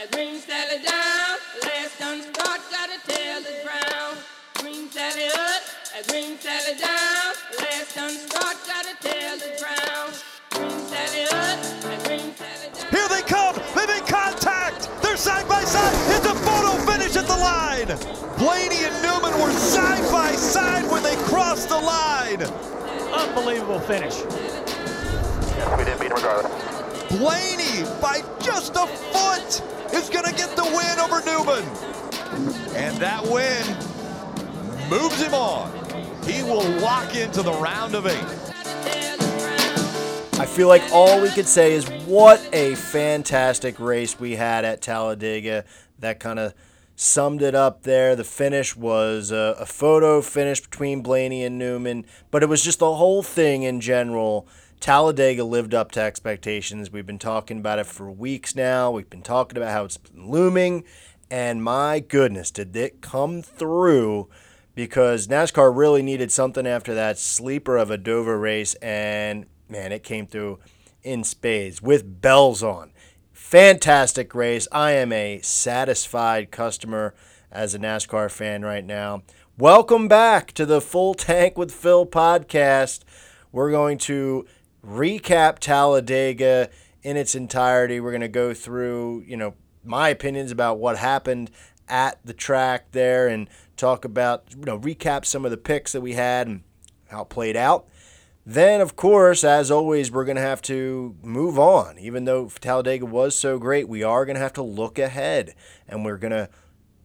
and Green Sally down. Last done start, gotta tell the ground. Green Sally up, and Green Sally down. Last done start, gotta tell the ground. Green Sally up, and Green Sally down. Here they come. They make contact. They're side by side. It's a photo finish at the line. Blaney and Newman were side by side when they crossed the line. Unbelievable finish. We didn't beat him regardless. Blaney, by just a foot, is going to get the win over Newman. And that win moves him on. He will walk into the round of eight. I feel like all we could say is what a fantastic race we had at Talladega. That kind of summed it up there. The finish was a, a, photo finish between Blaney and Newman, but it was just the whole thing in general. Talladega lived up to expectations. We've been talking about it for weeks now. We've been talking about how it's been looming, and my goodness, did it come through because NASCAR really needed something after that sleeper of a Dover race, and man, it came through in spades with bells on. Fantastic race. I am a satisfied customer as a NASCAR fan right now. Welcome back to the Full Tank with Phil podcast. We're going to recap Talladega in its entirety. We're going to go through, you know, my opinions about what happened at the track there and talk about, you know, recap some of the picks that we had and how it played out. Then, of course, as always, we're going to have to move on. Even though Talladega was so great, we are going to have to look ahead. And we're going to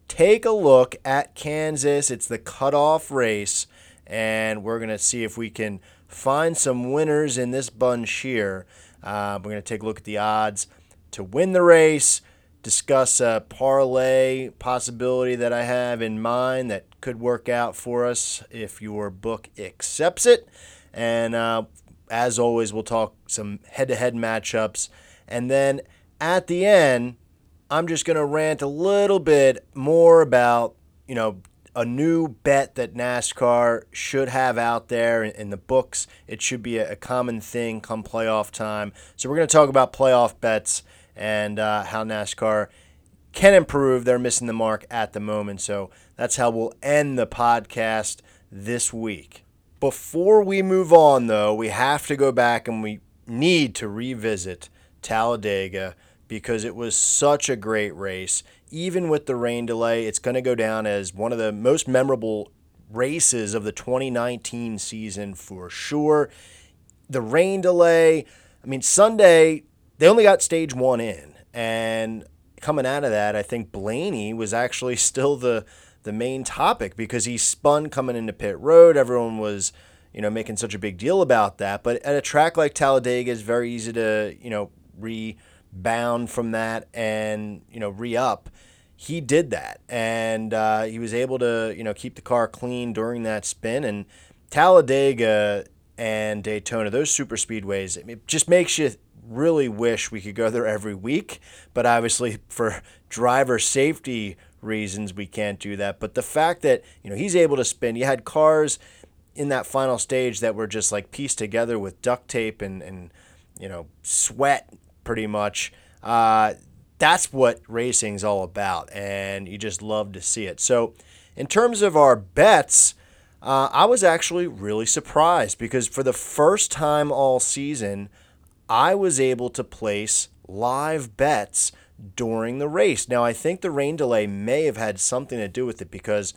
take a look at Kansas. It's the cutoff race. And we're going to see if we can find some winners in this bunch here. Uh, we're going to take a look at the odds to win the race, discuss a parlay possibility that I have in mind that could work out for us if your book accepts it. And uh, as always, we'll talk some head to head matchups. And then at the end, I'm just going to rant a little bit more about, you know, a new bet that NASCAR should have out there in, the books. It should be a, common thing come playoff time. So we're going to talk about playoff bets and uh, how NASCAR can improve. They're missing the mark at the moment. So that's how we'll end the podcast this week. Before we move on, though, we have to go back and we need to revisit Talladega because it was such a great race. Even with the rain delay, it's going to go down as one of the most memorable races of the 2019 season for sure. The rain delay, I mean, Sunday, they only got stage one in. And coming out of that, I think Blaney was actually still the the main topic because he spun coming into pit road. Everyone was, you know, making such a big deal about that. But at a track like Talladega, it's very easy to, you know, rebound from that and, you know, re up. He did that, and uh, he was able to, you know, keep the car clean during that spin. And Talladega and Daytona, those super speedways, it just makes you really wish we could go there every week. But obviously, for driver safety reasons we can't do that. But the fact that, you know, he's able to spin, you had cars in that final stage that were just like pieced together with duct tape and, and you know, sweat pretty much. Uh, that's what racing's all about. And you just love to see it. So, in terms of our bets, uh, I was actually really surprised because for the first time all season, I was able to place live bets during the race. Now, I think the rain delay may have had something to do with it because,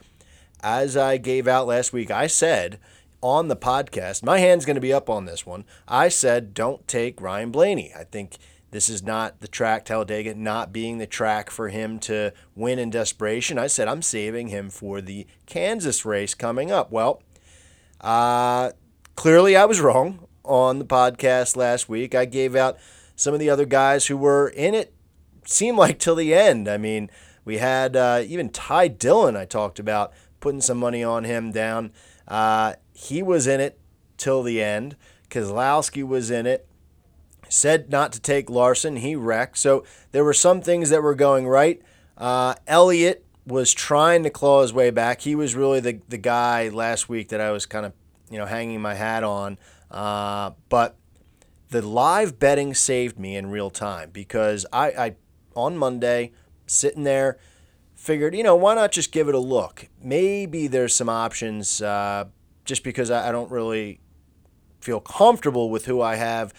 as I gave out last week, I said on the podcast, my hand's going to be up on this one. I said, don't take Ryan Blaney. I think this is not the track, Talladega not being the track for him to win in desperation. I said, I'm saving him for the Kansas race coming up. Well, uh, clearly I was wrong on the podcast last week. I gave out some of the other guys who were in it seemed like till the end. I mean, we had uh, even Ty Dillon, I talked about putting some money on him down. Uh, he was in it till the end. Keselowski was in it. Said not to take Larson. He wrecked. So there were some things that were going right. Uh, was trying to claw his way back. He was really the, the guy last week that I was kind of, you know, hanging my hat on. Uh, but the live betting saved me in real time because I, I on Monday sitting there, figured, you know, why not just give it a look? Maybe there's some options uh, just because I, I don't really feel comfortable with who I have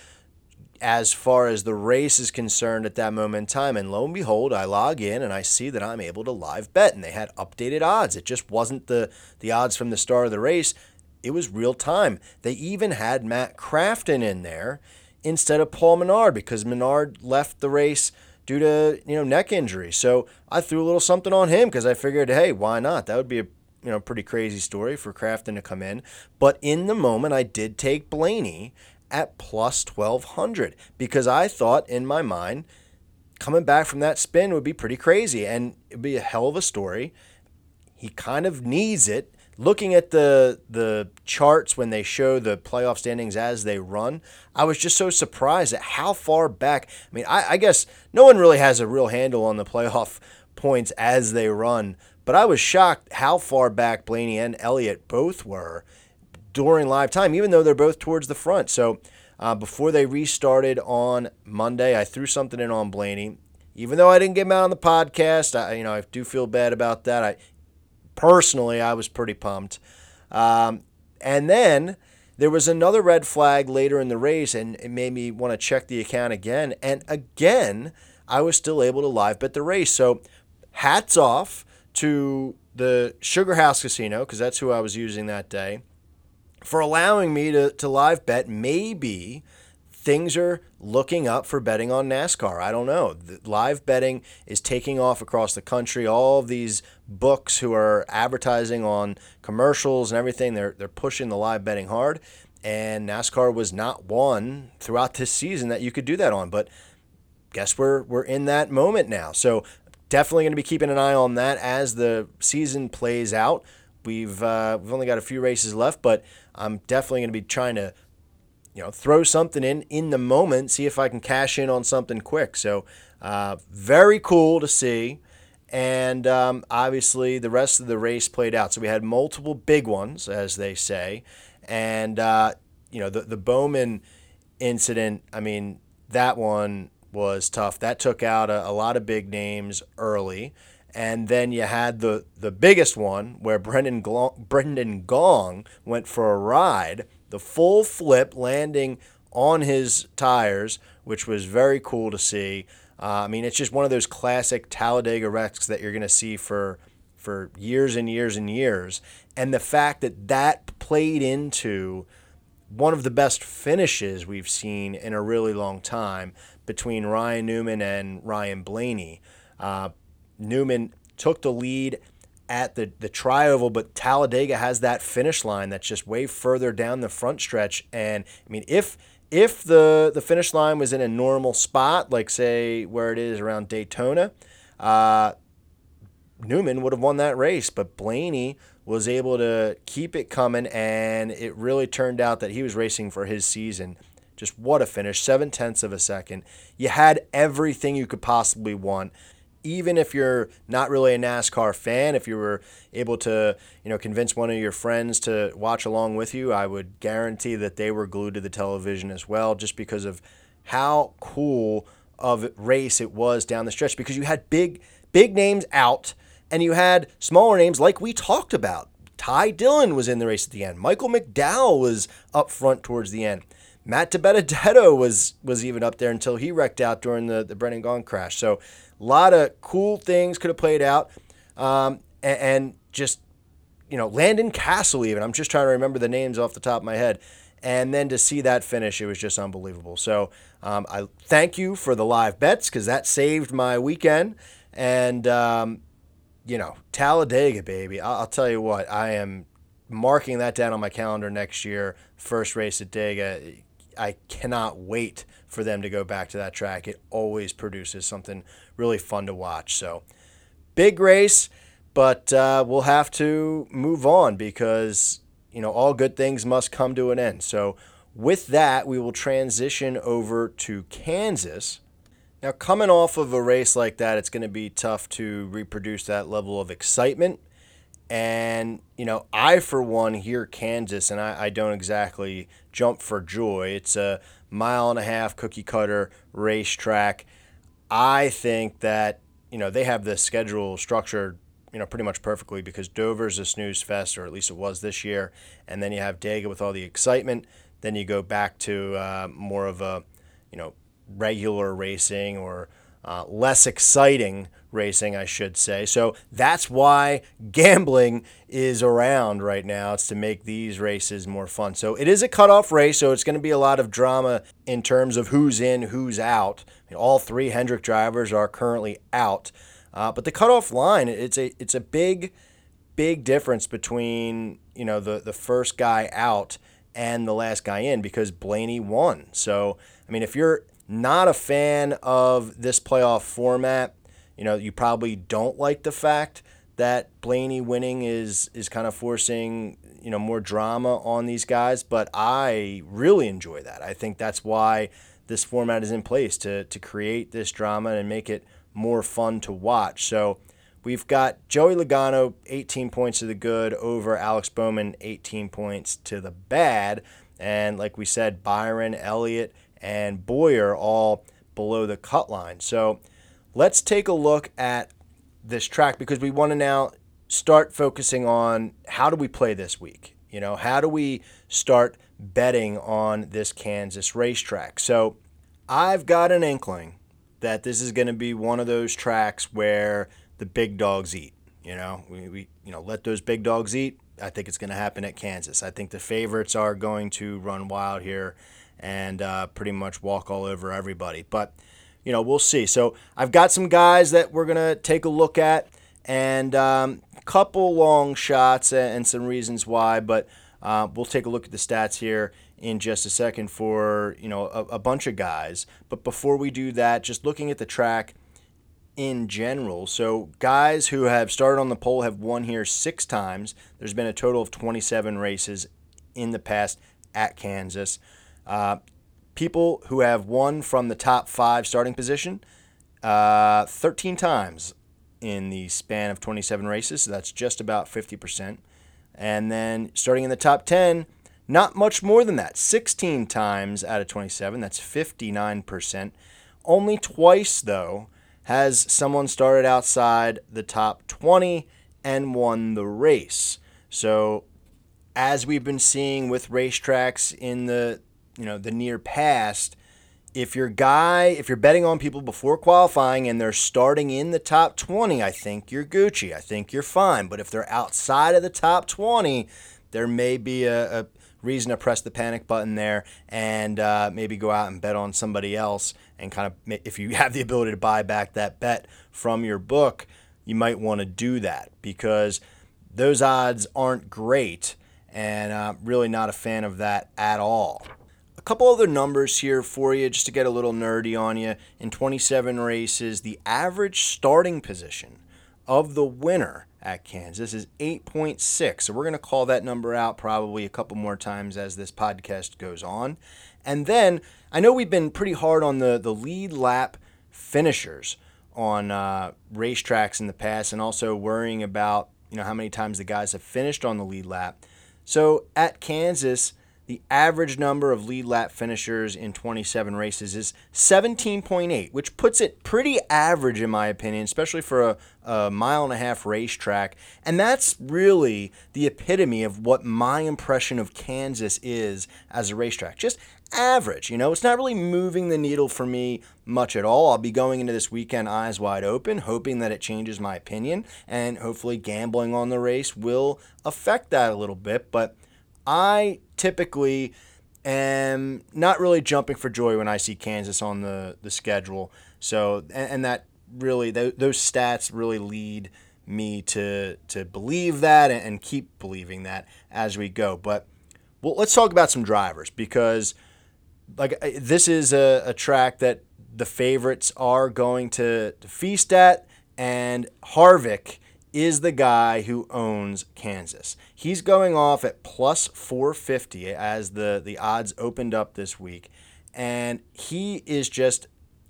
as far as the race is concerned at that moment in time. And lo and behold, I log in and I see that I'm able to live bet. And they had updated odds. It just wasn't the, the odds from the start of the race, it was real time. They even had Matt Crafton in there instead of Paul Menard because Menard left the race due to you know neck injury. So I threw a little something on him because I figured, hey, why not? That would be a you know pretty crazy story for Crafton to come in. But in the moment, I did take Blaney at plus 1200 because I thought in my mind coming back from that spin would be pretty crazy and it'd be a hell of a story. He kind of needs it. Looking at the the charts when they show the playoff standings as they run, I was just so surprised at how far back. I mean, I, I guess no one really has a real handle on the playoff points as they run, but I was shocked how far back Blaney and Elliott both were during live time, even though they're both towards the front. So uh, before they restarted on Monday, I threw something in on Blaney. Even though I didn't get him out on the podcast, I you know I do feel bad about that. I personally I was pretty pumped. Um, and then there was another red flag later in the race, and it made me want to check the account again. And again, I was still able to live bet the race. So hats off to the Sugar House Casino because that's who I was using that day for allowing me to, to live bet. Maybe things are looking up for betting on NASCAR. I don't know. The live betting is taking off across the country. All of these books who are advertising on commercials and everything, they're, they're pushing the live betting hard. And NASCAR was not one throughout this season that you could do that on. But guess we're, we're in that moment now. So definitely going to be keeping an eye on that as the season plays out. We've uh, we've only got a few races left, but I'm definitely going to be trying to, you know, throw something in in the moment, see if I can cash in on something quick. So, uh, very cool to see. And um, obviously, the rest of the race played out. So we had multiple big ones, as they say, and uh, you know the the Bowman incident. I mean, that one was tough. That took out a, a lot of big names early. And then you had the, the biggest one where Brendan, Brendan Gaughan went for a ride, the full flip landing on his tires, which was very cool to see. Uh, I mean, it's just one of those classic Talladega wrecks that you're going to see for for years and years and years. And the fact that that played into one of the best finishes we've seen in a really long time between Ryan Newman and Ryan Blaney. Uh, Newman took the lead at the, the trioval, but Talladega has that finish line that's just way further down the front stretch. And I mean, if if the, the finish line was in a normal spot, like say where it is around Daytona, uh, Newman would have won that race. But Blaney was able to keep it coming, and it really turned out that he was racing for his season. Just what a finish, seven tenths of a second. You had everything you could possibly want even if you're not really a NASCAR fan, if you were able to, you know, convince one of your friends to watch along with you, I would guarantee that they were glued to the television as well, just because of how cool of race it was down the stretch. Because you had big, big names out, and you had smaller names like we talked about. Ty Dillon was in the race at the end. Michael McDowell was up front towards the end. Matt DiBenedetto was was even up there until he wrecked out during the the Brendan Gaughan crash. So a lot of cool things could have played out, um, and, and, just you know Landon Cassill even. I'm just trying to remember the names off the top of my head, and then to see that finish, it was just unbelievable. So um, I thank you for the live bets because that saved my weekend, and um, you know Talladega, baby. I'll, I'll tell you what, I am marking that down on my calendar next year. First race at Dega. I cannot wait for them to go back to that track. It always produces something really fun to watch. So, big race, but uh, we'll have to move on because, you know, all good things must come to an end. So, with that, we will transition over to Kansas. Now, coming off of a race like that, it's going to be tough to reproduce that level of excitement. And, you know, I, for one, hear Kansas and I, I don't exactly jump for joy. It's a mile and a half cookie cutter racetrack. I think that you know, they have the schedule structured, you know, pretty much perfectly because Dover's a snooze fest, or at least it was this year. And then you have Dega with all the excitement. Then you go back to uh, more of a, you know, regular racing or uh, less exciting racing, I should say. So that's why gambling is around right now. It's to make these races more fun. So it is a cutoff race, so it's going to be a lot of drama in terms of who's in, who's out. I mean, all three Hendrick drivers are currently out, uh, but the cutoff line it's a it's a big big difference between you know the the first guy out and the last guy in because Blaney won. So I mean, if you're not a fan of this playoff format. You know, you probably don't like the fact that Blaney winning is is kind of forcing you know more drama on these guys, but I really enjoy that. I think that's why this format is in place to to create this drama and make it more fun to watch. So we've got Joey Logano 18 points to the good over Alex Bowman 18 points to the bad, and like we said, Byron Elliott and Bowyer all below the cut line. So let's take a look at this track because we want to now start focusing on how do we play this week? You know, how do we start betting on this Kansas racetrack? So I've got an inkling that this is going to be one of those tracks where the big dogs eat. You know, we, we you know let those big dogs eat. I think it's going to happen at Kansas. I think the favorites are going to run wild here and uh, pretty much walk all over everybody. But, you know, we'll see. So I've got some guys that we're going to take a look at and a um, couple long shots and some reasons why. But uh, we'll take a look at the stats here in just a second for, you know, a, a bunch of guys. But before we do that, just looking at the track in general. So, guys who have started on the pole have won here six times. There's been a total of 27 races in the past at Kansas. Uh, people who have won from the top five starting position uh, 13 times in the span of 27 races. So that's just about 50%. And then starting in the top 10, not much more than that. 16 times out of 27. That's 59%. Only twice, though, has someone started outside the top 20 and won the race. So, as we've been seeing with racetracks in the you know the near past if your guy if you're betting on people before qualifying and they're starting in the top 20 i think you're gucci. I think you're fine. But if they're outside of the top 20 there may be a, a reason to press the panic button there and uh, maybe go out and bet on somebody else and kind of if you have the ability to buy back that bet from your book you might want to do that because those odds aren't great and uh, really not a fan of that at all couple other numbers here for you just to get a little nerdy on you. In 27 races, the average starting position of the winner at Kansas is 8.6. So we're going to call that number out probably a couple more times as this podcast goes on. And then I know we've been pretty hard on the, the lead lap finishers on uh, racetracks in the past and also worrying about you know how many times the guys have finished on the lead lap. So at Kansas, the average number of lead lap finishers in 27 races is 17.8, which puts it pretty average in my opinion, especially for a, a, mile and a half racetrack. And that's really the epitome of what my impression of Kansas is as a racetrack. Just average, you know, it's not really moving the needle for me much at all. I'll be going into this weekend eyes wide open, hoping that it changes my opinion, and hopefully gambling on the race will affect that a little bit. But I typically am not really jumping for joy when I see Kansas on the, the schedule. So, and, and that really, th- those stats really lead me to, to believe that and, and keep believing that as we go. But well, let's talk about some drivers because like this is a, a track that the favorites are going to, to feast at, and Harvick is the guy who owns Kansas. He's going off at plus 450 as the, the odds opened up this week. And he is just,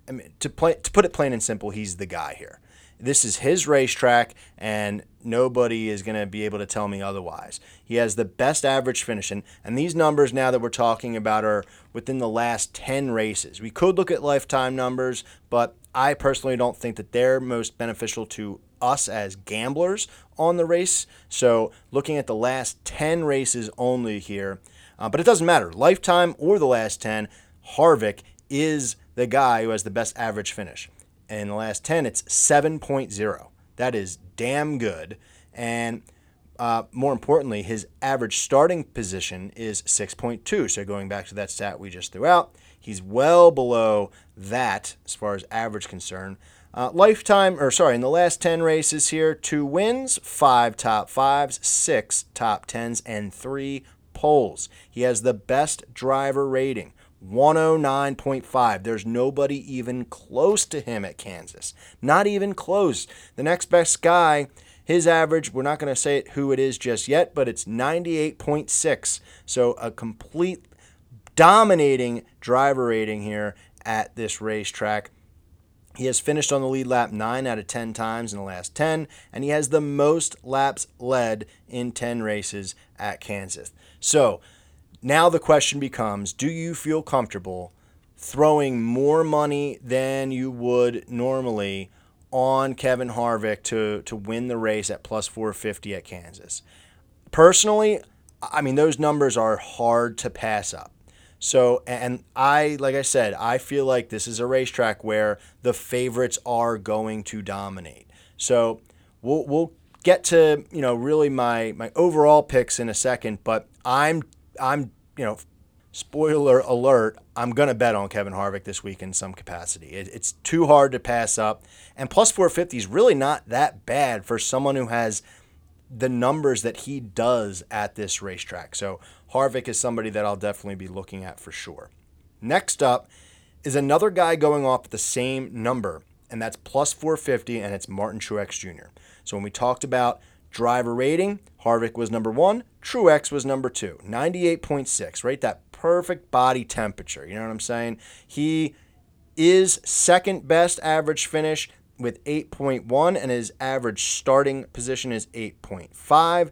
I mean, to, play, to put it plain and simple, he's the guy here. This is his racetrack, and nobody is going to be able to tell me otherwise. He has the best average finishing, and these numbers now that we're talking about are within the last 10 races. We could look at lifetime numbers, but I personally don't think that they're most beneficial to us as gamblers on the race. So looking at the last 10 races only here, uh, but it doesn't matter. Lifetime or the last 10, Harvick is the guy who has the best average finish. And in the last 10, it's 7.0. That is damn good. And uh, more importantly, his average starting position is 6.2. So going back to that stat we just threw out, he's well below that as far as average concern. Uh, lifetime, or sorry, in the last 10 races here, two wins, five top fives, six top tens, and three poles. He has the best driver rating. 109.5. There's nobody even close to him at Kansas. Not even close. The next best guy, his average, we're not going to say who it is just yet, but it's 98.6. So a complete dominating driver rating here at this racetrack. He has finished on the lead lap 9 out of 10 times in the last 10, and he has the most laps led in 10 races at Kansas. So now the question becomes do you feel comfortable throwing more money than you would normally on Kevin Harvick to, to win the race at plus 450 at Kansas? Personally, I mean, those numbers are hard to pass up. So, and I, like I said, I feel like this is a racetrack where the favorites are going to dominate. So, we'll, we'll get to, you know, really my, my overall picks in a second, but I'm, I'm, you know, spoiler alert, I'm going to bet on Kevin Harvick this week in some capacity. It, it's too hard to pass up. And plus 450 is really not that bad for someone who has the numbers that he does at this racetrack. So Harvick is somebody that I'll definitely be looking at for sure. Next up is another guy going off the same number, and that's plus 450, and it's Martin Truex Jr. So when we talked about driver rating, Harvick was number one, Truex was number two, 98.6, right? That perfect body temperature. You know what I'm saying? He is second best average finish with 8.1, and his average starting position is 8.5.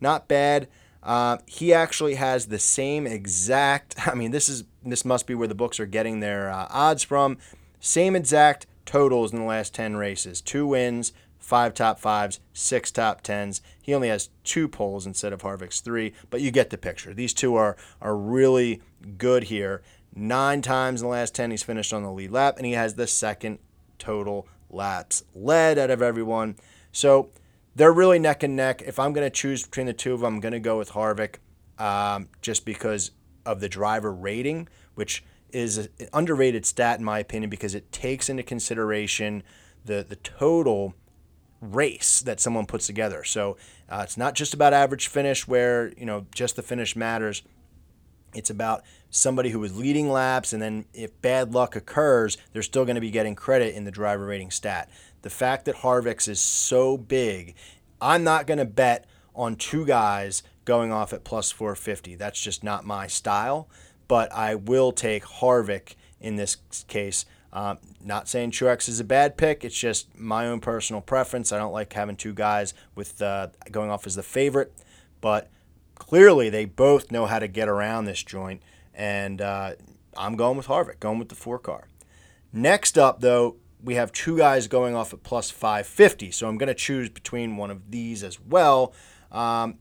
Not bad. Uh, he actually has the same exact. I mean, this is this must be where the books are getting their uh, odds from. Same exact totals in the last 10 races: two wins, five top fives, six top tens. He only has two poles instead of Harvick's three, but you get the picture. These two are are really good here. Nine times in the last 10, he's finished on the lead lap, and he has the second total laps led out of everyone. So they're really neck and neck. If I'm going to choose between the two of them, I'm going to go with Harvick um, just because of the driver rating, which is an underrated stat in my opinion because it takes into consideration the the total race that someone puts together. So uh, it's not just about average finish where you know just the finish matters. It's about somebody who was leading laps, and then if bad luck occurs, they're still going to be getting credit in the driver rating stat. The fact that Harvick's is so big, I'm not going to bet on two guys going off at plus 450. That's just not my style, but I will take Harvick in this case. Um, not saying Truex is a bad pick. It's just my own personal preference. I don't like having two guys with uh, going off as the favorite, but clearly they both know how to get around this joint, and uh, I'm going with Harvick, going with the four car. Next up, though, we have two guys going off at plus 550, so I'm going to choose between one of these as well. Um,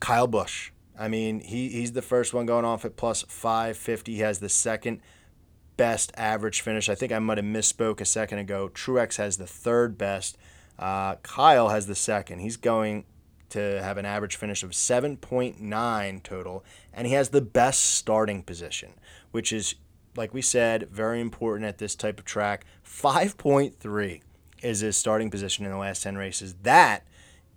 Kyle Busch. I mean, he, he's the first one going off at plus 550. He has the second best average finish. I think I might have misspoke a second ago. Truex has the third best. Uh, Kyle has the second. He's going to have an average finish of 7.9 total, and he has the best starting position, which is, like we said, very important at this type of track. 5.3 is his starting position in the last 10 races. That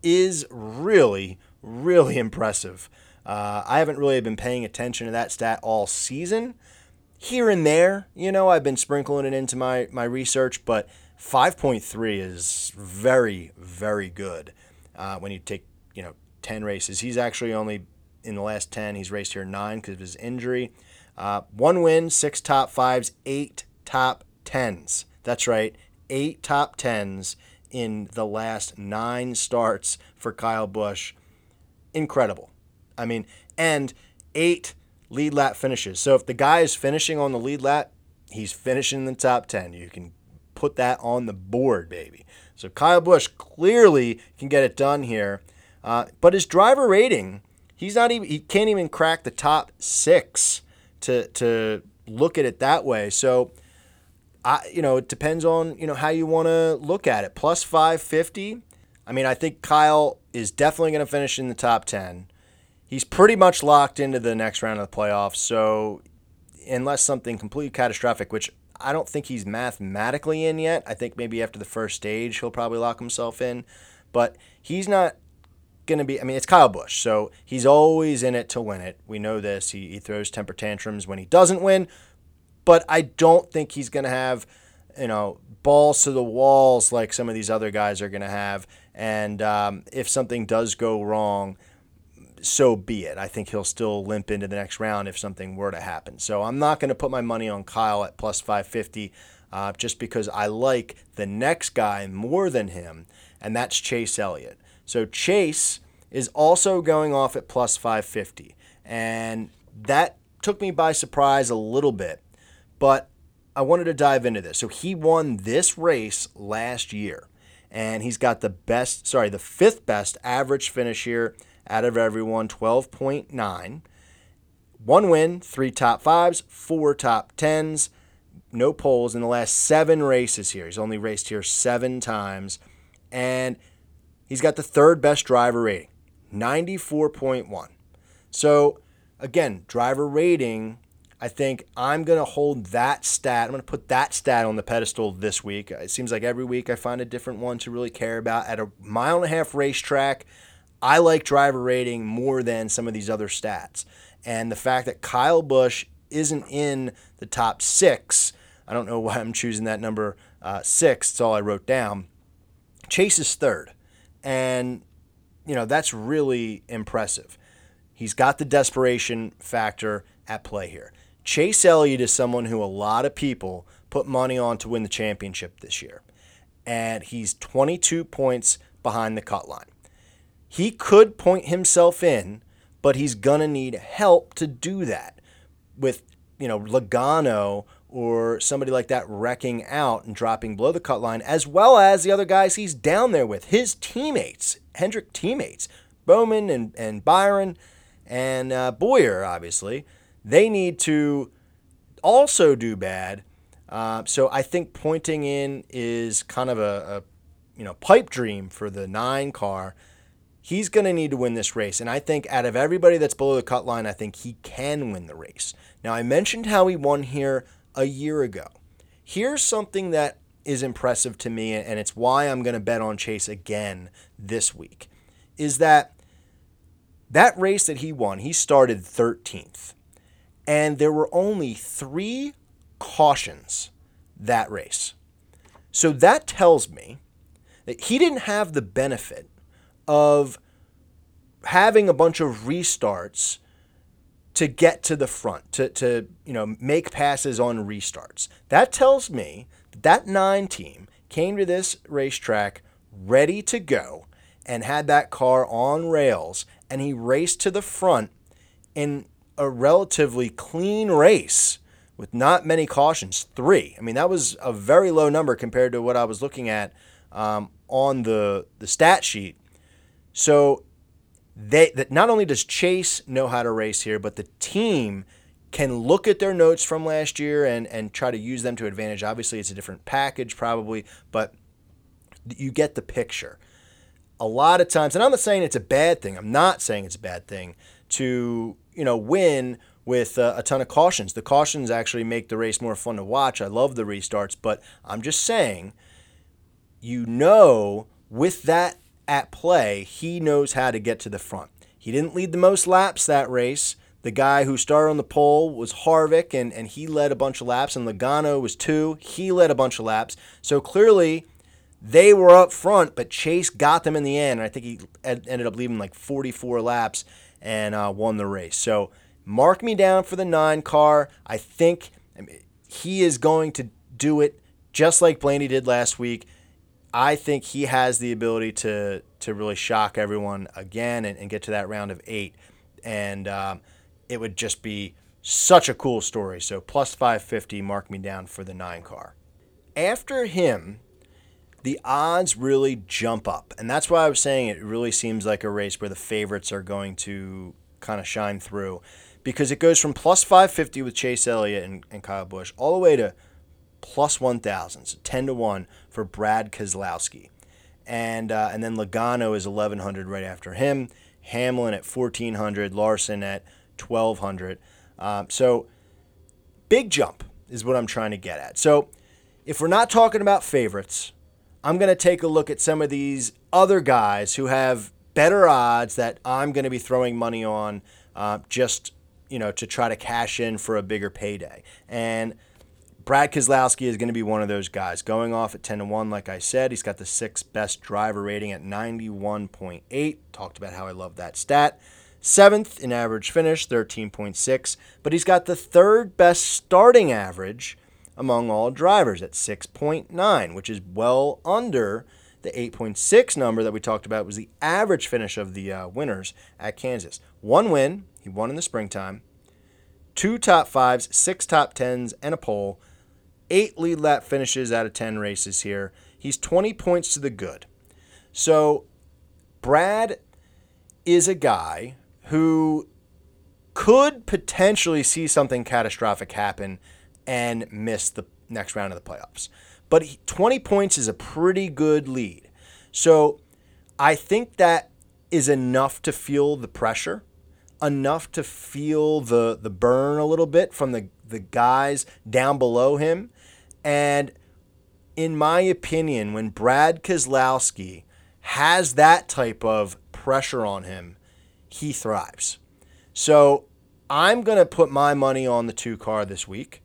is really, really impressive. Uh, I haven't really been paying attention to that stat all season. Here and there, you know, I've been sprinkling it into my, my research, but 5.3 is very, very good uh, when you take you know, 10 races. He's actually only in the last 10, he's raced here nine because of his injury. Uh, one win, six top fives, eight top tens. That's right, eight top tens in the last nine starts for Kyle Busch. Incredible. I mean, and eight lead lap finishes. So if the guy is finishing on the lead lap, he's finishing in the top 10. You can put that on the board, baby. So Kyle Busch clearly can get it done here. Uh, but his driver rating, he's not even he can't even crack the top six to to look at it that way. So I you know, it depends on, you know, how you want to look at it. Plus 550. I mean, I think Kyle is definitely going to finish in the top 10. He's pretty much locked into the next round of the playoffs. So unless something completely catastrophic, which I don't think he's mathematically in yet. I think maybe after the first stage he'll probably lock himself in, but he's not going to be. I mean, it's Kyle Busch, so he's always in it to win it. We know this. He, he throws temper tantrums when he doesn't win, but I don't think he's going to have, you know, balls to the walls like some of these other guys are going to have. And um, if something does go wrong, so be it. I think he'll still limp into the next round if something were to happen. So I'm not going to put my money on Kyle at plus 550 uh, just because I like the next guy more than him, and that's Chase Elliott. So Chase is also going off at plus 550, and that took me by surprise a little bit, but I wanted to dive into this. So he won this race last year, and he's got the best, sorry, the fifth best average finish here out of everyone, 12.9. One win, three top fives, four top tens, no poles in the last seven races here. He's only raced here seven times. And he's got the third best driver rating, 94.1. So, again, driver rating, I think I'm going to hold that stat. I'm going to put that stat on the pedestal this week. It seems like every week I find a different one to really care about. At a mile and a half racetrack, I like driver rating more than some of these other stats. And the fact that Kyle Busch isn't in the top six, I don't know why I'm choosing that number uh, six. It's all I wrote down. Chase is third. And, you know, that's really impressive. He's got the desperation factor at play here. Chase Elliott is someone who a lot of people put money on to win the championship this year. And he's 22 points behind the cut line. He could point himself in, but he's going to need help to do that with, you know, Logano or somebody like that wrecking out and dropping below the cut line, as well as the other guys he's down there with, his teammates, Hendrick teammates, Bowman and, and Byron and uh, Bowyer, obviously. They need to also do bad. Uh, so I think pointing in is kind of a, a you know pipe dream for the nine car he's going to need to win this race. And I think out of everybody that's below the cut line, I think he can win the race. Now, I mentioned how he won here a year ago. Here's something that is impressive to me, and it's why I'm going to bet on Chase again this week, is that that race that he won, he started 13th. And there were only three cautions that race. So that tells me that he didn't have the benefit of having a bunch of restarts to get to the front, to, to you know make passes on restarts. That tells me that, nine team came to this racetrack ready to go and had that car on rails, and he raced to the front in a relatively clean race with not many cautions. Three. I mean, that was a very low number compared to what I was looking at um, on the the stat sheet so they that not only does Chase know how to race here, but the team can look at their notes from last year and and try to use them to advantage. Obviously, it's a different package probably, but you get the picture. A lot of times, and I'm not saying it's a bad thing. I'm not saying it's a bad thing to you know win with uh, a ton of cautions. The cautions actually make the race more fun to watch. I love the restarts, but I'm just saying, you know, with that at play, he knows how to get to the front. He didn't lead the most laps that race. The guy who started on the pole was Harvick, and, and he led a bunch of laps, and Logano was two. He led a bunch of laps. So clearly, they were up front, but Chase got them in the end. And I think he ended up leaving like 44 laps and uh, won the race. So mark me down for the nine car. I think he is going to do it just like Blaney did last week. I think he has the ability to to really shock everyone again and, and get to that round of eight, and um, it would just be such a cool story. So plus 550, mark me down for the nine car. after him, the odds really jump up. And that's why I was saying it really seems like a race where the favorites are going to kind of shine through because it goes from plus 550 with Chase Elliott and, and Kyle Busch all the way to plus 1,000, so 10 to 1 for Brad Keselowski. And, uh, and then Logano is 1,100 right after him. Hamlin at 1,400. Larson at 1,200. Um, so big jump is what I'm trying to get at. So if we're not talking about favorites, I'm going to take a look at some of these other guys who have better odds that I'm going to be throwing money on uh, just you know to try to cash in for a bigger payday. And Brad Keselowski is going to be one of those guys. Going off at 10 to 1, like I said, he's got the sixth best driver rating at 91.8. Talked about how I love that stat. Seventh in average finish, 13.6. But he's got the third best starting average among all drivers at 6.9, which is well under the 8.6 number that we talked about was the average finish of the uh, winners at Kansas. One win, he won in the springtime. Two top fives, six top tens, and a pole. Eight lead lap finishes out of 10 races here. He's 20 points to the good. So, Brad is a guy who could potentially see something catastrophic happen and miss the next round of the playoffs. But 20 points is a pretty good lead. So I think that is enough to feel the pressure, enough to feel the, the burn a little bit from the, the guys down below him. And in my opinion, when Brad Keselowski has that type of pressure on him, he thrives. So I'm going to put my money on the two car this week.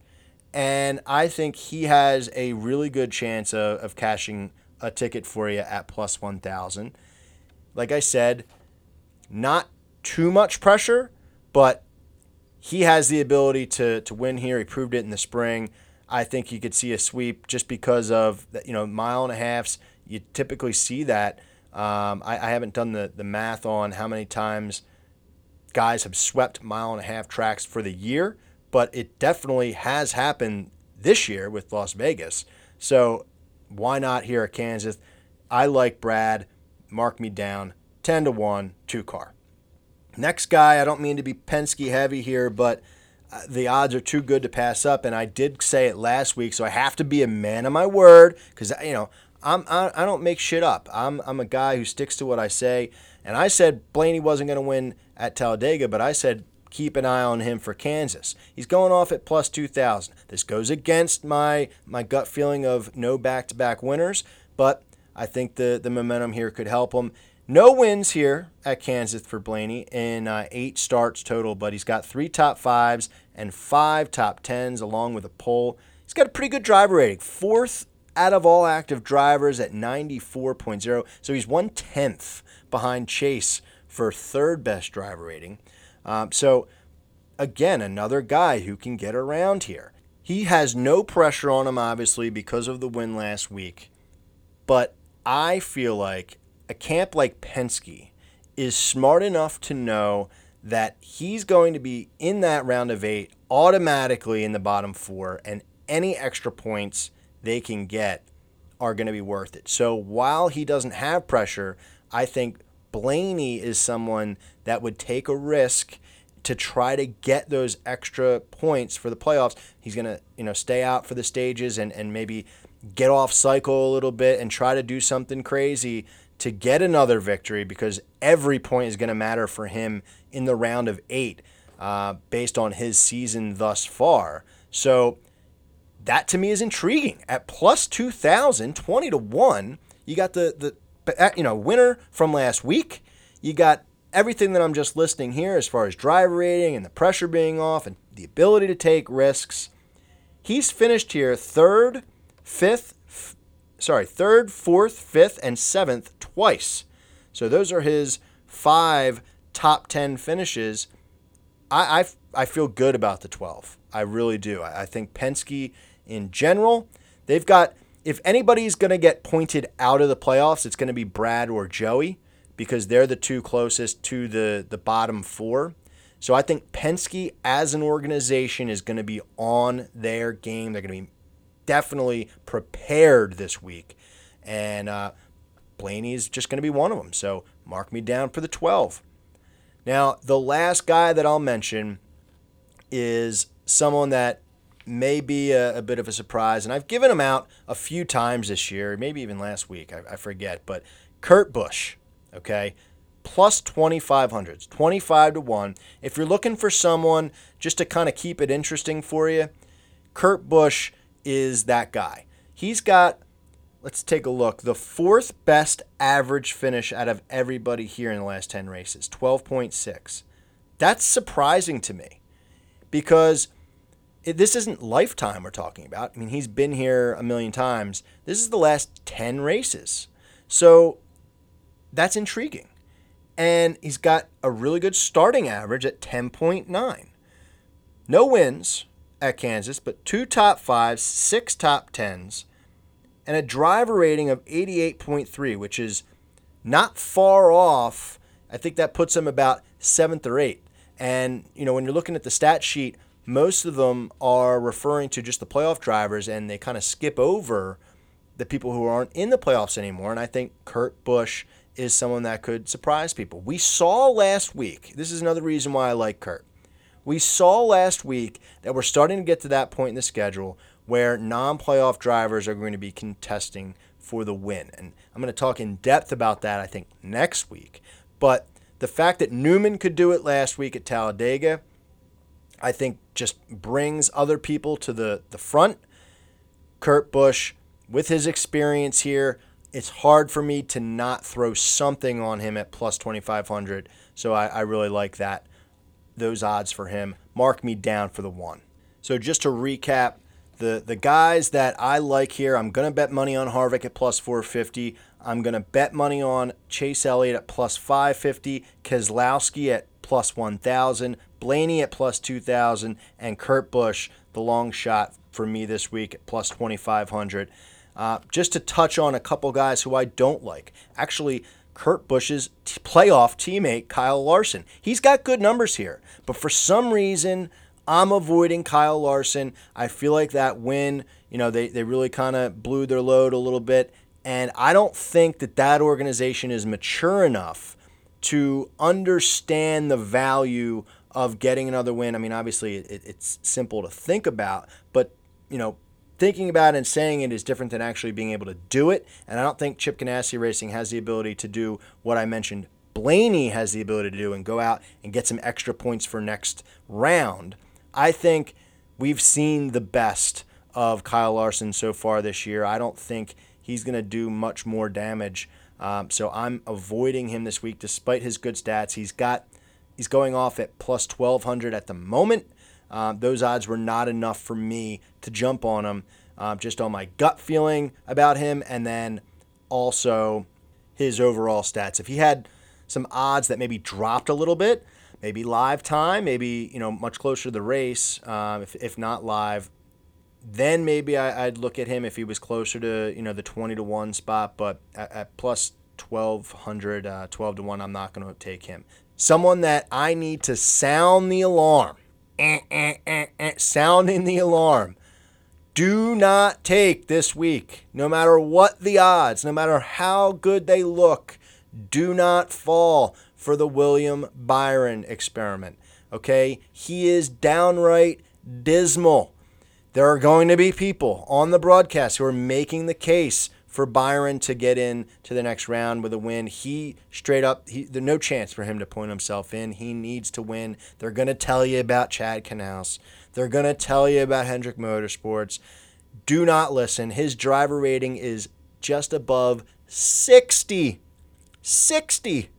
And I think he has a really good chance of, of cashing a ticket for you at plus 1,000. Like I said, not too much pressure, but he has the ability to, to win here. He proved it in the spring. I think you could see a sweep just because of, you know, mile and a halfs. You typically see that. Um, I, I haven't done the, the math on how many times guys have swept mile and a half tracks for the year but it definitely has happened this year with Las Vegas. So why not here at Kansas? I like Brad. Mark me down. 10 to 1, two car. Next guy, I don't mean to be Penske heavy here, but the odds are too good to pass up. And I did say it last week, so I have to be a man of my word because, you know, I'm, I, I don't make shit up. I'm, I'm a guy who sticks to what I say. And I said Blaney wasn't going to win at Talladega, but I said keep an eye on him for Kansas. He's going off at plus 2,000. This goes against my my gut feeling of no back-to-back winners, but I think the the momentum here could help him. No wins here at Kansas for Blaney in uh, eight starts total, but he's got three top fives and five top tens along with a pole. He's got a pretty good driver rating, fourth out of all active drivers at 94.0. So he's one tenth behind Chase for third best driver rating. Um, so, again, another guy who can get around here. He has no pressure on him, obviously, because of the win last week. But I feel like a camp like Penske is smart enough to know that he's going to be in that round of eight automatically in the bottom four, and any extra points they can get are going to be worth it. So while he doesn't have pressure, I think Blaney is someone that would take a risk to try to get those extra points for the playoffs. He's going to, you know, stay out for the stages and, and maybe get off cycle a little bit and try to do something crazy to get another victory because every point is going to matter for him in the round of eight uh, based on his season thus far. So that to me is intriguing. At plus 2,000, 20 to 1, you got the, the uh, you know, winner from last week. You got everything that I'm just listing here as far as driver rating and the pressure being off and the ability to take risks. He's finished here third, fifth, sorry, third, fourth, fifth, and seventh twice. So those are his five top 10 finishes. I, I, I feel good about the 12. I really do. I, I think Penske in general, they've got if anybody's going to get pointed out of the playoffs, it's going to be Brad or Joey because they're the two closest to the, the bottom four. So I think Penske as an organization is going to be on their game. They're going to be definitely prepared this week. And uh, is just going to be one of them. So mark me down for the 12. Now, the last guy that I'll mention is someone that may be a, a, bit of a surprise, and I've given him out a few times this year, maybe even last week, I, I forget, but Kurt Busch, okay? Plus 2,500, 25 to 1. If you're looking for someone just to kind of keep it interesting for you, Kurt Busch is that guy. He's got, let's take a look, the fourth best average finish out of everybody here in the last 10 races, 12.6. That's surprising to me because it, this isn't lifetime we're talking about. I mean, he's been here a million times. This is the last 10 races. So that's intriguing. And he's got a really good starting average at 10.9. No wins at Kansas, but two top fives, six top tens, and a driver rating of 88.3, which is not far off. I think that puts him about seventh or eighth. And, you know, when you're looking at the stat sheet, most of them are referring to just the playoff drivers and they kind of skip over the people who aren't in the playoffs anymore. And I think Kurt Busch is someone that could surprise people. We saw last week, this is another reason why I like Kurt. We saw last week that we're starting to get to that point in the schedule where non playoff drivers are going to be contesting for the win. And I'm going to talk in depth about that, I think, next week. But the fact that Newman could do it last week at Talladega, I think just brings other people to the, the front. Kurt Busch, with his experience here, it's hard for me to not throw something on him at plus 2,500. So I, I really like that, those odds for him. Mark me down for the one. So just to recap, the, the guys that I like here, I'm to bet money on Harvick at plus 450. I'm to bet money on Chase Elliott at plus 550, Keselowski at plus 1,000, Blaney at plus 2,000, and Kurt Busch, the long shot for me this week at plus 2,500. Uh, just to touch on a couple guys who I don't like. Actually, Kurt Busch's t- playoff teammate, Kyle Larson. He's got good numbers here, but for some reason, I'm avoiding Kyle Larson. I feel like that win, you know, they, they really kind of blew their load a little bit. And I don't think that that organization is mature enough to understand the value of getting another win. I mean, obviously, it, it's simple to think about, but you know, thinking about it and saying it is different than actually being able to do it. And I don't think Chip Ganassi Racing has the ability to do what I mentioned. Blaney has the ability to do and go out and get some extra points for next round. I think we've seen the best of Kyle Larson so far this year. I don't think he's going to do much more damage. Um, so I'm avoiding him this week, despite his good stats. He's got He's going off at plus 1200 at the moment. Um, those odds were not enough for me to jump on him, um, just on my gut feeling about him, and then also his overall stats. If he had some odds that maybe dropped a little bit, maybe live time, maybe you know much closer to the race, um, if, if not live, then maybe I, would look at him if he was closer to you know the 20 to 1 spot but at, at plus 1200 uh, 12 to 1 i'm not going to take him someone that I need to sound the alarm. Eh, eh, eh, eh, sounding the alarm. Do not take this week, no matter what the odds, no matter how good they look, do not fall for the William Byron experiment. Okay? He is downright dismal. There are going to be people on the broadcast who are making the case for Byron to get in to the next round with a win. He straight up, he, there's no chance for him to point himself in. He needs to win. They're going to tell you about Chad Knaus. They're going to tell you about Hendrick Motorsports. Do not listen. His driver rating is just above 60. 60.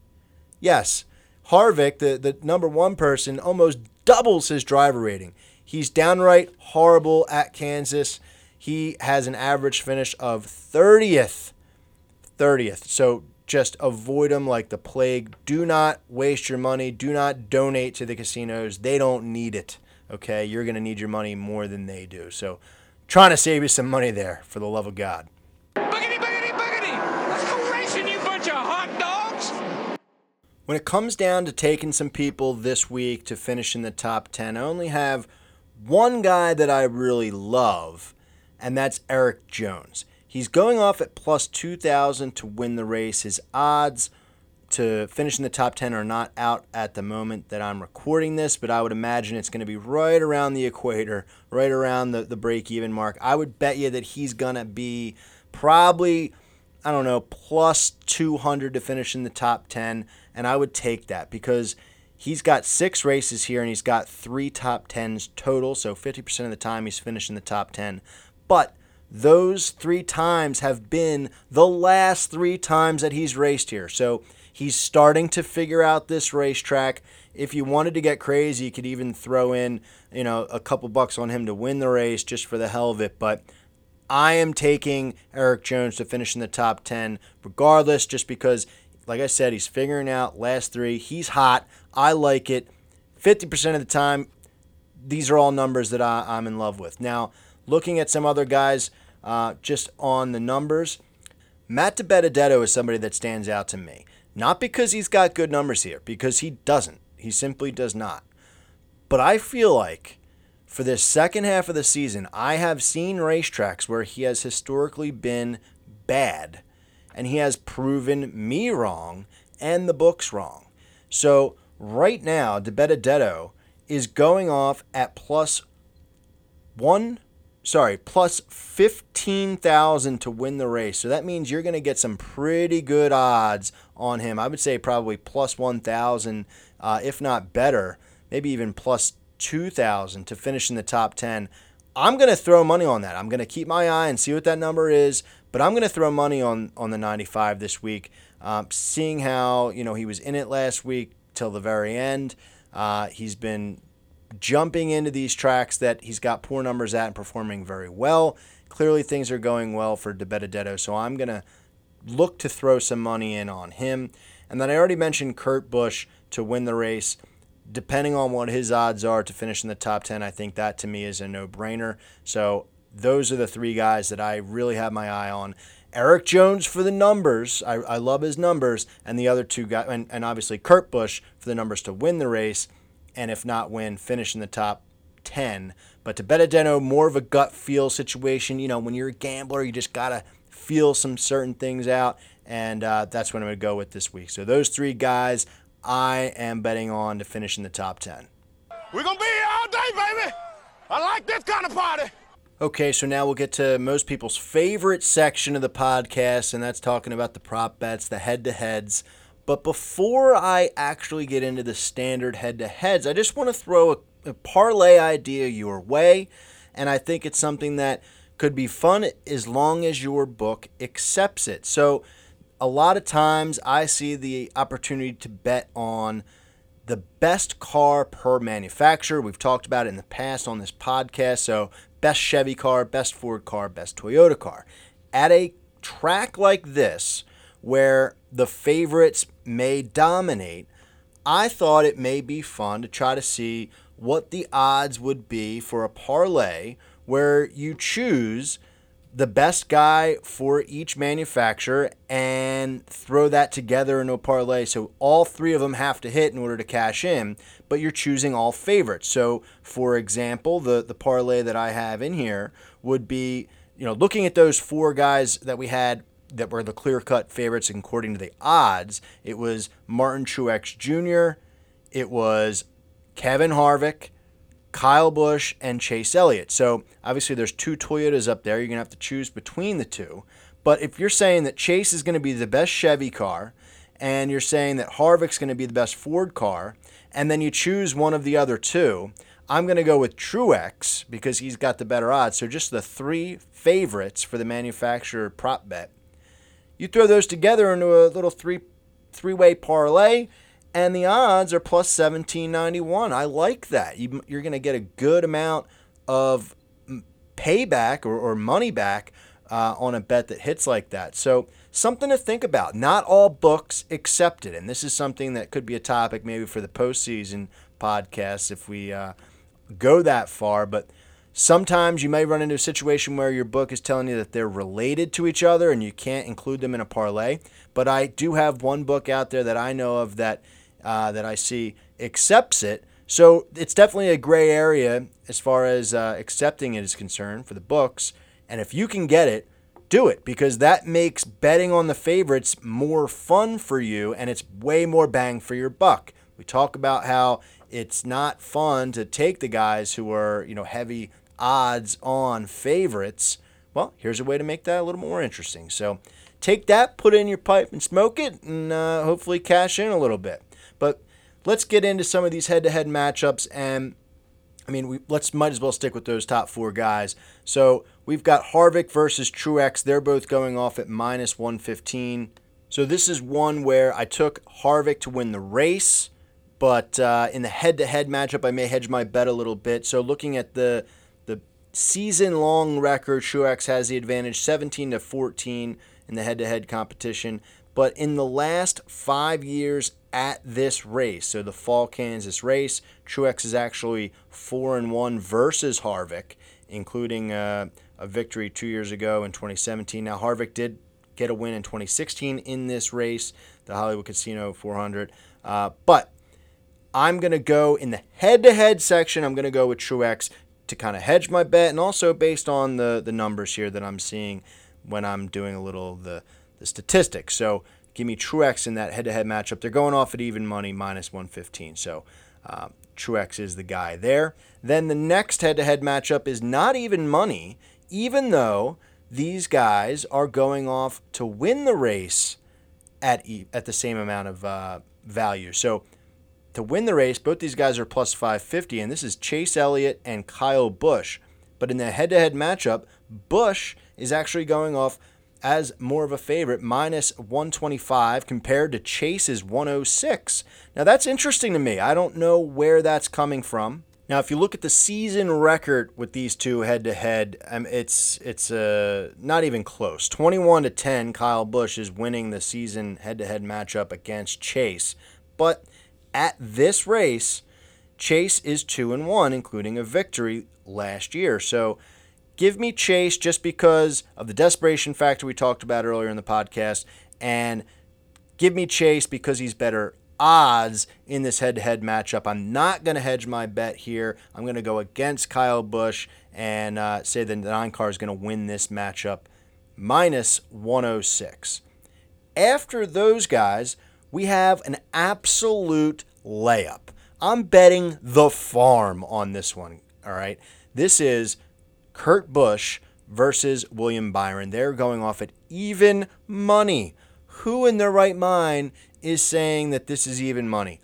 Yes, Harvick, the, the number one person, almost doubles his driver rating. He's downright horrible at Kansas. He has an average finish of 30th. 30th. So just avoid them like the plague. Do not waste your money. Do not donate to the casinos. They don't need it. Okay? You're going to need your money more than they do. So trying to save you some money there for the love of God. Boogity, boogity, boogity. Let's go racing, you bunch of hot dogs. When it comes down to taking some people this week to finish in the top 10, I only have one guy that I really love and that's Eric Jones. He's going off at plus 2,000 to win the race. His odds to finish in the top 10 are not out at the moment that I'm recording this, but I would imagine it's going to be right around the equator, right around the, the break even mark. I would bet you that he's going to be probably, I don't know, plus 200 to finish in the top 10, and I would take that because he's got six races here and he's got three top 10s total, so 50% of the time he's finishing the top 10. But those three times have been the last three times that he's raced here. So he's starting to figure out this racetrack. If you wanted to get crazy, you could even throw in, you know, a couple bucks on him to win the race just for the hell of it. But I am taking Eric Jones to finish in the top 10 regardless, just because, like I said, he's figuring out last three. He's hot. I like it. 50% of the time, these are all numbers that I, I'm in love with. Now, looking at some other guys, uh, just on the numbers, Matt DiBenedetto is somebody that stands out to me. Not because he's got good numbers here, because he doesn't. He simply does not. But I feel like for this second half of the season, I have seen racetracks where he has historically been bad, and he has proven me wrong and the books wrong. So right now, DiBenedetto is going off at plus one sorry, plus 15,000 to win the race. So that means you're going to get some pretty good odds on him. I would say probably plus 1,000, uh, if not better, maybe even plus 2,000 to finish in the top 10. I'm going to throw money on that. I'm going to keep my eye and see what that number is, but I'm going to throw money on, on the 95 this week, um, seeing how, you know, he was in it last week till the very end. Uh, he's been jumping into these tracks that he's got poor numbers at and performing very well. Clearly, things are going well for DiBenedetto, so I'm going to look to throw some money in on him. And then I already mentioned Kurt Busch to win the race. Depending on what his odds are to finish in the top 10, I think that to me is a no brainer. So those are the three guys that I really have my eye on. Eric Jones for the numbers. I, I love his numbers. And the other two guys, and, and obviously Kurt Busch for the numbers to win the race and if not win, finish in the top 10. But DiBenedetto, more of a gut feel situation. You know, when you're a gambler, you just got to feel some certain things out. And uh, that's what I'm going to go with this week. So those three guys I am betting on to finish in the top 10. We're going to be here all day, baby. I like this kind of party. Okay, so now we'll get to most people's favorite section of the podcast, and that's talking about the prop bets, the head to heads. But before I actually get into the standard head to heads, I just want to throw a, a, parlay idea your way. And I think it's something that could be fun as long as your book accepts it. So, a lot of times I see the opportunity to bet on the best car per manufacturer. We've talked about it in the past on this podcast. So, best Chevy car, best Ford car, best Toyota car. At a track like this, where the favorites may dominate, I thought it may be fun to try to see what the odds would be for a parlay where you choose the best guy for each manufacturer and throw that together into a parlay. So all three of them have to hit in order to cash in, but you're choosing all favorites. So for example, the the parlay that I have in here would be, you know, looking at those four guys that we had that were the clear cut favorites according to the odds. It was Martin Truex Jr., it was Kevin Harvick, Kyle Busch, and Chase Elliott. So obviously there's two Toyotas up there. You're going to have to choose between the two. But if you're saying that Chase is going to be the best Chevy car, and you're saying that Harvick's going to be the best Ford car, and then you choose one of the other two, I'm going to go with Truex because he's got the better odds. So just the three favorites for the manufacturer prop bet you throw those together into a little three three way parlay, and the odds are plus seventeen ninety one. I like that. You, are going to get a good amount of payback or, or money back uh, on a bet that hits like that. So something to think about. Not all books accepted, and this is something that could be a topic maybe for the postseason podcast if we uh, go that far. But Sometimes you may run into a situation where your book is telling you that they're related to each other and you can't include them in a parlay. But I do have one book out there that I know of that uh, that I see accepts it. So it's definitely a gray area as far as uh, accepting it is concerned for the books. And if you can get it, do it because that makes betting on the favorites more fun for you and it's way more bang for your buck. We talk about how it's not fun to take the guys who are, you know, heavy odds on favorites. Well, here's a way to make that a little more interesting. So take that, put it in your pipe and smoke it, and uh, hopefully cash in a little bit. But let's get into some of these head to head matchups and I mean, we let's might as well stick with those top four guys. So we've got Harvick versus Truex. They're both going off at minus 115. So this is one where I took Harvick to win the race, but uh, in the head-to-head matchup, I may hedge my bet a little bit. So looking at the the season-long record, Truex has the advantage, 17 to 14 in the head-to-head competition. But in the last five years at this race, so the Fall Kansas race, Truex is actually four and one versus Harvick, including uh, a victory two years ago in 2017. Now Harvick did get a win in 2016 in this race, the Hollywood Casino 400, uh, but I'm going to go in the head-to-head section. I'm going to go with Truex to kind of hedge my bet, and also based on the the numbers here that I'm seeing when I'm doing a little the the statistics. So give me Truex in that head-to-head matchup. They're going off at even money, minus 115. So uh, Truex is the guy there. Then the next head-to-head matchup is not even money, even though these guys are going off to win the race at e- at the same amount of uh, value. So to win the race, both these guys are plus 550, and this is Chase Elliott and Kyle Busch. But in the head-to-head matchup, Busch is actually going off as more of a favorite, minus 125 compared to Chase's 106. Now that's interesting to me. I don't know where that's coming from. Now, if you look at the season record with these two head to head, it's it's uh, not even close. 21 to 10, Kyle Busch is winning the season head to head matchup against Chase. But at this race, Chase is 2 and 1, including a victory last year. So give me Chase just because of the desperation factor we talked about earlier in the podcast, and give me Chase because he's better odds in this head to head matchup. I'm not going to hedge my bet here. I'm going to go against Kyle Busch and uh, say that the nine car is going to win this matchup minus 106. After those guys, we have an absolute layup. I'm betting the farm on this one. All right. This is Kurt Busch versus William Byron. They're going off at even money. Who in their right mind is saying that this is even money?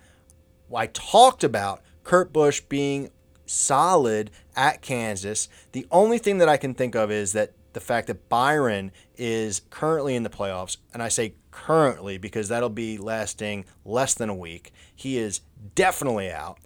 I talked about Kurt Busch being solid at Kansas. The only thing that I can think of is that the fact that Byron is currently in the playoffs, and I say currently because that'll be lasting less than a week. He is definitely out.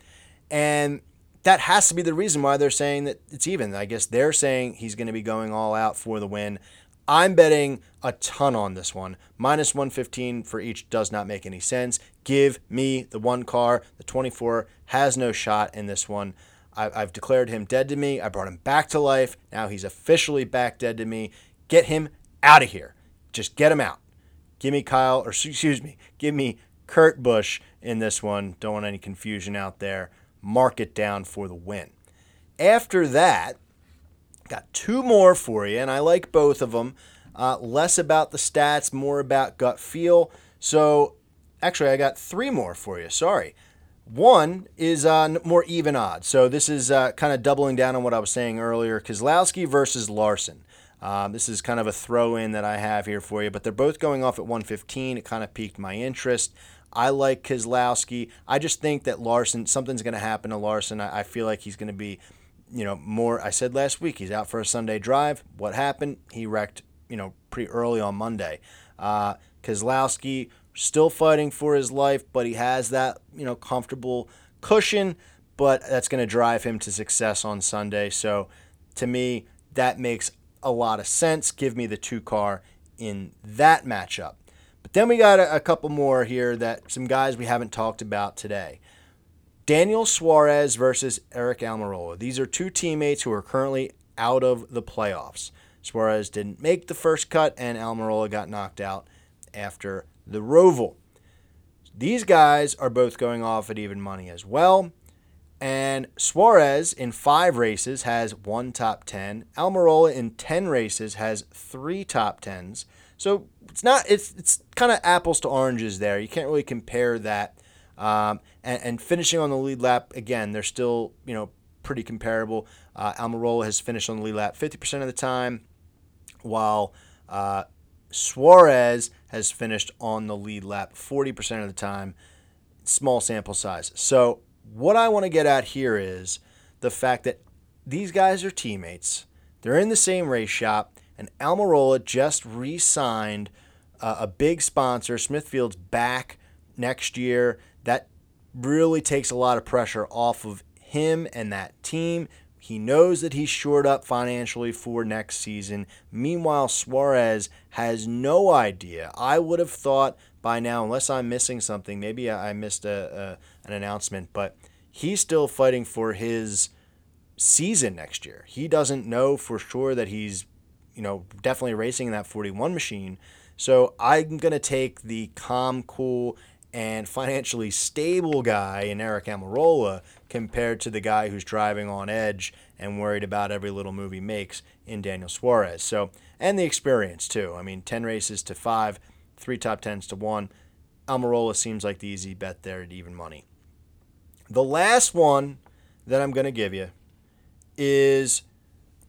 And that has to be the reason why they're saying that it's even. I guess they're saying he's going to be going all out for the win. I'm betting a ton on this one. Minus 115 for each does not make any sense. Give me the one car. The 24 has no shot in this one. I've declared him dead to me. I brought him back to life. Now he's officially back dead to me. Get him out of here. Just get him out. Give me Kyle, or excuse me, give me Kurt Busch in this one. Don't want any confusion out there mark it down for the win. After that, got two more for you, and I like both of them. Uh, less about the stats, more about gut feel. So, actually, I got three more for you. Sorry. One is uh, more even odds. So, this is uh, kind of doubling down on what I was saying earlier Keselowski versus Larson. Um, this is kind of a throw in that I have here for you, but they're both going off at 115. It kind of piqued my interest. I like Keselowski. I just think that Larson, something's going to happen to Larson. I, I feel like he's going to be, you know, more. I said last week he's out for a Sunday drive. What happened? He wrecked, you know, pretty early on Monday. Uh, Keselowski still fighting for his life, but he has that, you know, comfortable cushion. But that's going to drive him to success on Sunday. So to me, that makes a lot of sense. Give me the two car in that matchup. But then we got a, a couple more here that some guys we haven't talked about today. Daniel Suarez versus Eric Almirola. These are two teammates who are currently out of the playoffs. Suarez didn't make the first cut, and Almirola got knocked out after the Roval. These guys are both going off at even money as well. And Suarez in five races has one top 10. Almirola in 10 races has three top 10s. So it's not, it's, it's kind of apples to oranges there. You can't really compare that. Um, and, and, finishing on the lead lap, again, they're still, you know, pretty comparable. Uh, Almirola has finished on the lead lap 50% of the time, while uh, Suarez has finished on the lead lap 40% of the time. Small sample size. So what I want to get at here is the fact that these guys are teammates. They're in the same race shop, and Almirola just re signed uh, a big sponsor. Smithfield's back next year. That really takes a lot of pressure off of him and that team. He knows that he's shored up financially for next season. Meanwhile, Suarez has no idea. I would have thought by now, unless I'm missing something, maybe I missed a, a an announcement, but he's still fighting for his season next year. He doesn't know for sure that he's, you know, definitely racing that 41 machine. So I'm going to take the calm, cool, and financially stable guy in Eric Almirola compared to the guy who's driving on edge and worried about every little move he makes in Daniel Suarez. So, and the experience too. I mean, 10 races to five, three top tens to one. Almirola seems like the easy bet there at even money. The last one that I'm going to give you is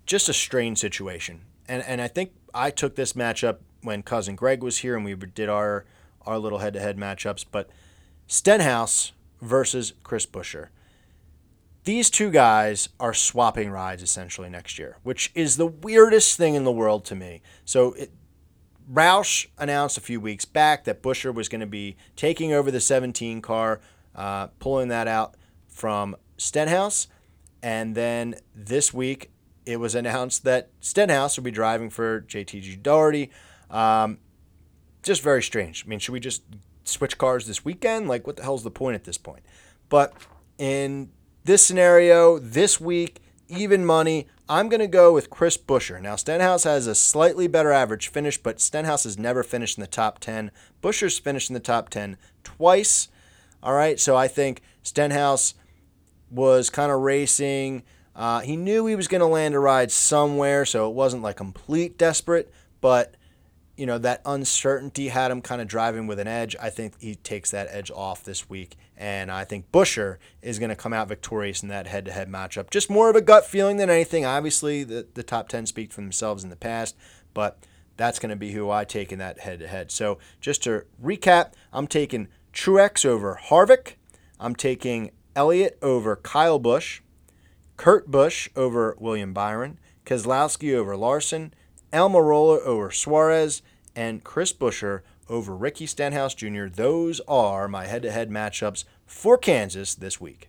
just a strange situation. And, and I think I took this matchup when cousin Greg was here and we did our our little head to head matchups. But Stenhouse versus Chris Buescher. These two guys are swapping rides essentially next year, which is the weirdest thing in the world to me. So it, Roush announced a few weeks back that Buescher was going to be taking over the 17 car, uh, pulling that out from Stenhouse. And then this week, it was announced that Stenhouse will be driving for JTG Daugherty. Um, just very strange. I mean, should we just switch cars this weekend? Like, what the hell's the point at this point? But in this scenario, this week, even money, I'm going to go with Chris Buescher. Now, Stenhouse has a slightly better average finish, but Stenhouse has never finished in the top 10. Buescher's finished in the top 10 twice. All right, so I think Stenhouse was kind of racing. Uh, he knew he was going to land a ride somewhere, so it wasn't like complete desperate, but you know, that uncertainty had him kind of driving with an edge. I think he takes that edge off this week. And I think Buescher is going to come out victorious in that head to head matchup. Just more of a gut feeling than anything. Obviously, the, the top 10 speak for themselves in the past, but that's going to be who I take in that head to head. So just to recap, I'm taking Truex over Harvick. I'm taking Elliott over Kyle Busch. Kurt Busch over William Byron. Keselowski over Larson. Almirola over Suarez, and Chris Buescher over Ricky Stenhouse Jr. Those are my head to head matchups for Kansas this week.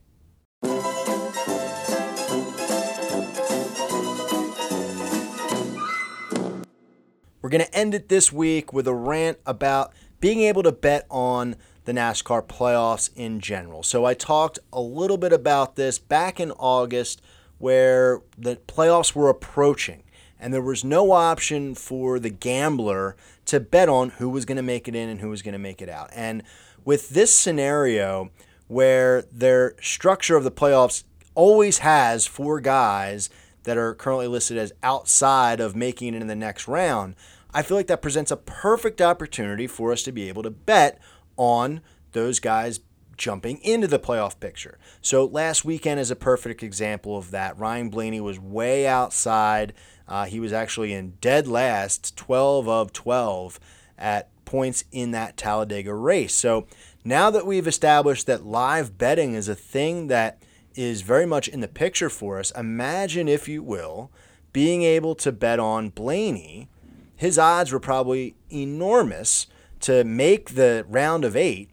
We're going to end it this week with a rant about being able to bet on the NASCAR playoffs in general. So I talked a little bit about this back in August where the playoffs were approaching and there was no option for the gambler to bet on who was going to make it in and who was going to make it out. And with this scenario where their structure of the playoffs always has four guys that are currently listed as outside of making it in the next round, I feel like that presents a perfect opportunity for us to be able to bet on those guys jumping into the playoff picture. So last weekend is a perfect example of that. Ryan Blaney was way outside uh, he was actually in dead last, 12 of 12 at points in that Talladega race. So now that we've established that live betting is a thing that is very much in the picture for us, imagine, if you will, being able to bet on Blaney. His odds were probably enormous to make the round of eight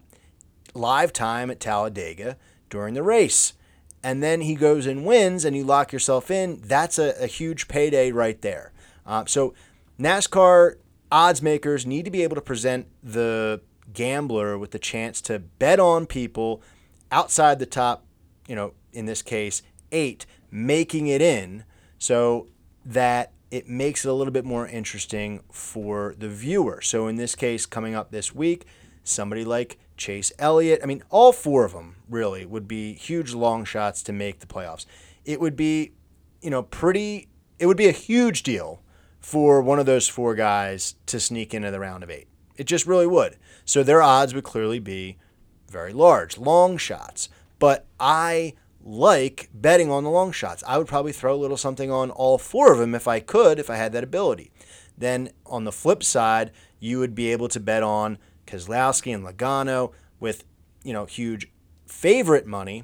live time at Talladega during the race and then he goes and wins and you lock yourself in, that's a, a huge payday right there. Uh, so NASCAR odds makers need to be able to present the gambler with the chance to bet on people outside the top, you know, in this case, eight, making it in so that it makes it a little bit more interesting for the viewer. So in this case, coming up this week, somebody like Chase Elliott. I mean, all four of them really would be huge long shots to make the playoffs. It would be, you know, pretty, it would be a huge deal for one of those four guys to sneak into the round of eight. It just really would. So their odds would clearly be very large, long shots. But I like betting on the long shots. I would probably throw a little something on all four of them if I could, if I had that ability. Then on the flip side, you would be able to bet on Keselowski and Logano with, you know, huge favorite money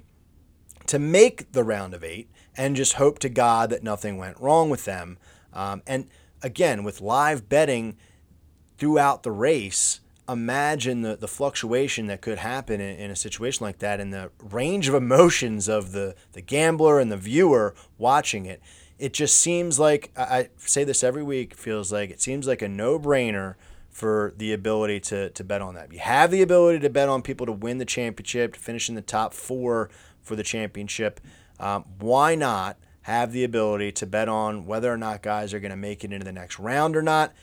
to make the round of eight and just hope to God that nothing went wrong with them. Um, and again, with live betting throughout the race, imagine the, the fluctuation that could happen in, in, a situation like that and the range of emotions of the, the gambler and the viewer watching it. It just seems like, I, I say this every week, feels like it seems like a no brainer for the ability to, to bet on that. You have the ability to bet on people to win the championship, to finish in the top four for the championship. Um, why not have the ability to bet on whether or not guys are going to make it into the next round or not?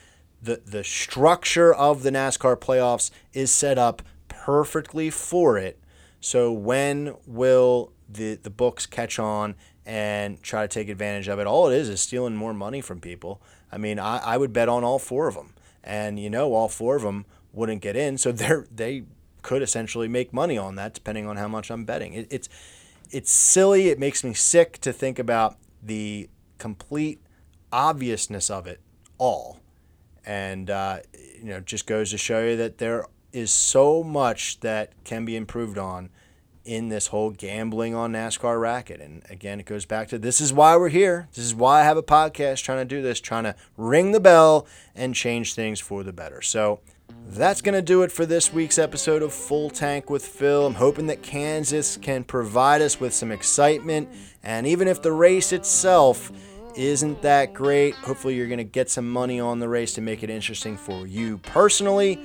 The the structure of the NASCAR playoffs is set up perfectly for it. So when will the the books catch on and try to take advantage of it? All it is is stealing more money from people. I mean, I, I would bet on all four of them, and you know, all four of them wouldn't get in, so they they could essentially make money on that, depending on how much I'm betting. It, it's it's silly. It makes me sick to think about the complete obviousness of it all and uh, you know just goes to show you that there is so much that can be improved on in this whole gambling on NASCAR racket. And again, it goes back to this is why we're here. This is why I have a podcast trying to do this, trying to ring the bell and change things for the better. So that's going to do it for this week's episode of Full Tank with Phil. I'm hoping that Kansas can provide us with some excitement. And even if the race itself isn't that great. Hopefully, you're going to get some money on the race to make it interesting for you personally.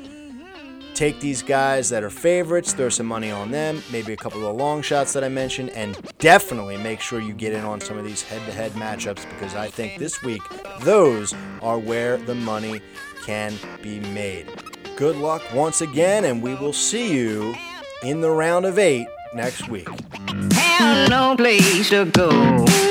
Take these guys that are favorites, throw some money on them, maybe a couple of long shots that I mentioned, and definitely make sure you get in on some of these head to head matchups because I think this week those are where the money can be made. Good luck once again, and we will see you in the round of eight next week. No place to go